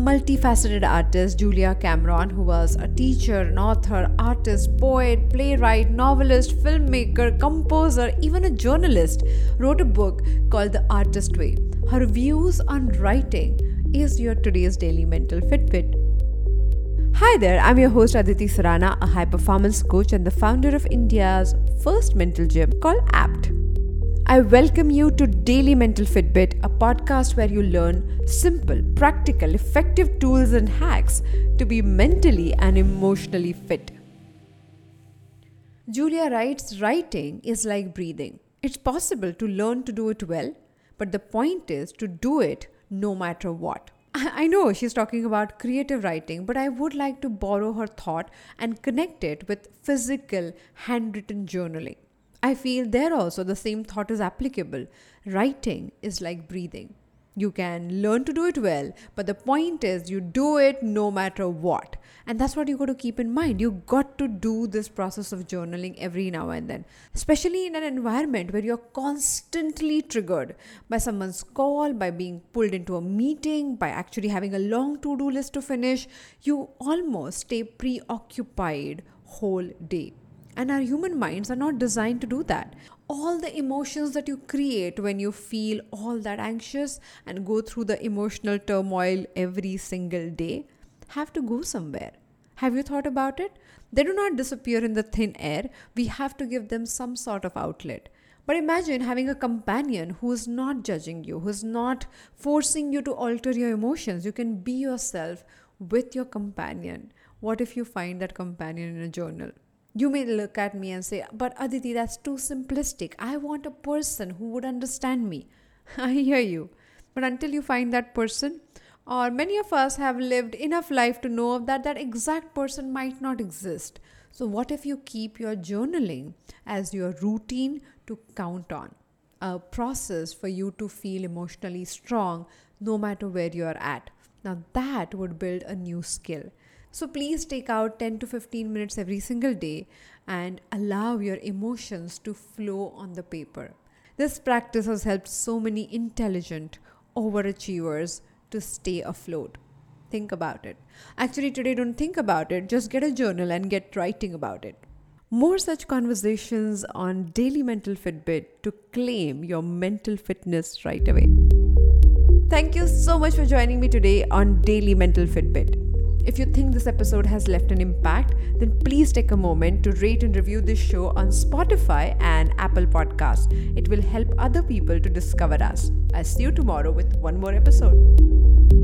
multifaceted artist, Julia Cameron, who was a teacher, an author, artist, poet, playwright, novelist, filmmaker, composer, even a journalist, wrote a book called The Artist Way. Her views on writing is your today's daily mental Fitbit. Hi there, I'm your host Aditi Sarana, a high performance coach and the founder of India's first mental gym called APT. I welcome you to Daily Mental Fitbit, a podcast where you learn simple, practical, effective tools and hacks to be mentally and emotionally fit. Julia writes writing is like breathing. It's possible to learn to do it well, but the point is to do it no matter what. I know she's talking about creative writing, but I would like to borrow her thought and connect it with physical, handwritten journaling. I feel there also the same thought is applicable. Writing is like breathing. You can learn to do it well, but the point is you do it no matter what. And that's what you got to keep in mind. You got to do this process of journaling every now and then, especially in an environment where you're constantly triggered by someone's call, by being pulled into a meeting, by actually having a long to do list to finish. You almost stay preoccupied whole day. And our human minds are not designed to do that. All the emotions that you create when you feel all that anxious and go through the emotional turmoil every single day have to go somewhere. Have you thought about it? They do not disappear in the thin air. We have to give them some sort of outlet. But imagine having a companion who is not judging you, who is not forcing you to alter your emotions. You can be yourself with your companion. What if you find that companion in a journal? You may look at me and say, But Aditi, that's too simplistic. I want a person who would understand me. I hear you. But until you find that person, or many of us have lived enough life to know that that exact person might not exist. So, what if you keep your journaling as your routine to count on? A process for you to feel emotionally strong no matter where you are at. Now, that would build a new skill. So please take out 10 to 15 minutes every single day and allow your emotions to flow on the paper. This practice has helped so many intelligent overachievers to stay afloat. Think about it. Actually, today, don't think about it. Just get a journal and get writing about it. More such conversations on Daily Mental Fitbit to claim your mental fitness right away. Thank you so much for joining me today on Daily Mental Fitbit. If you think this episode has left an impact, then please take a moment to rate and review this show on Spotify and Apple Podcasts. It will help other people to discover us. I'll see you tomorrow with one more episode.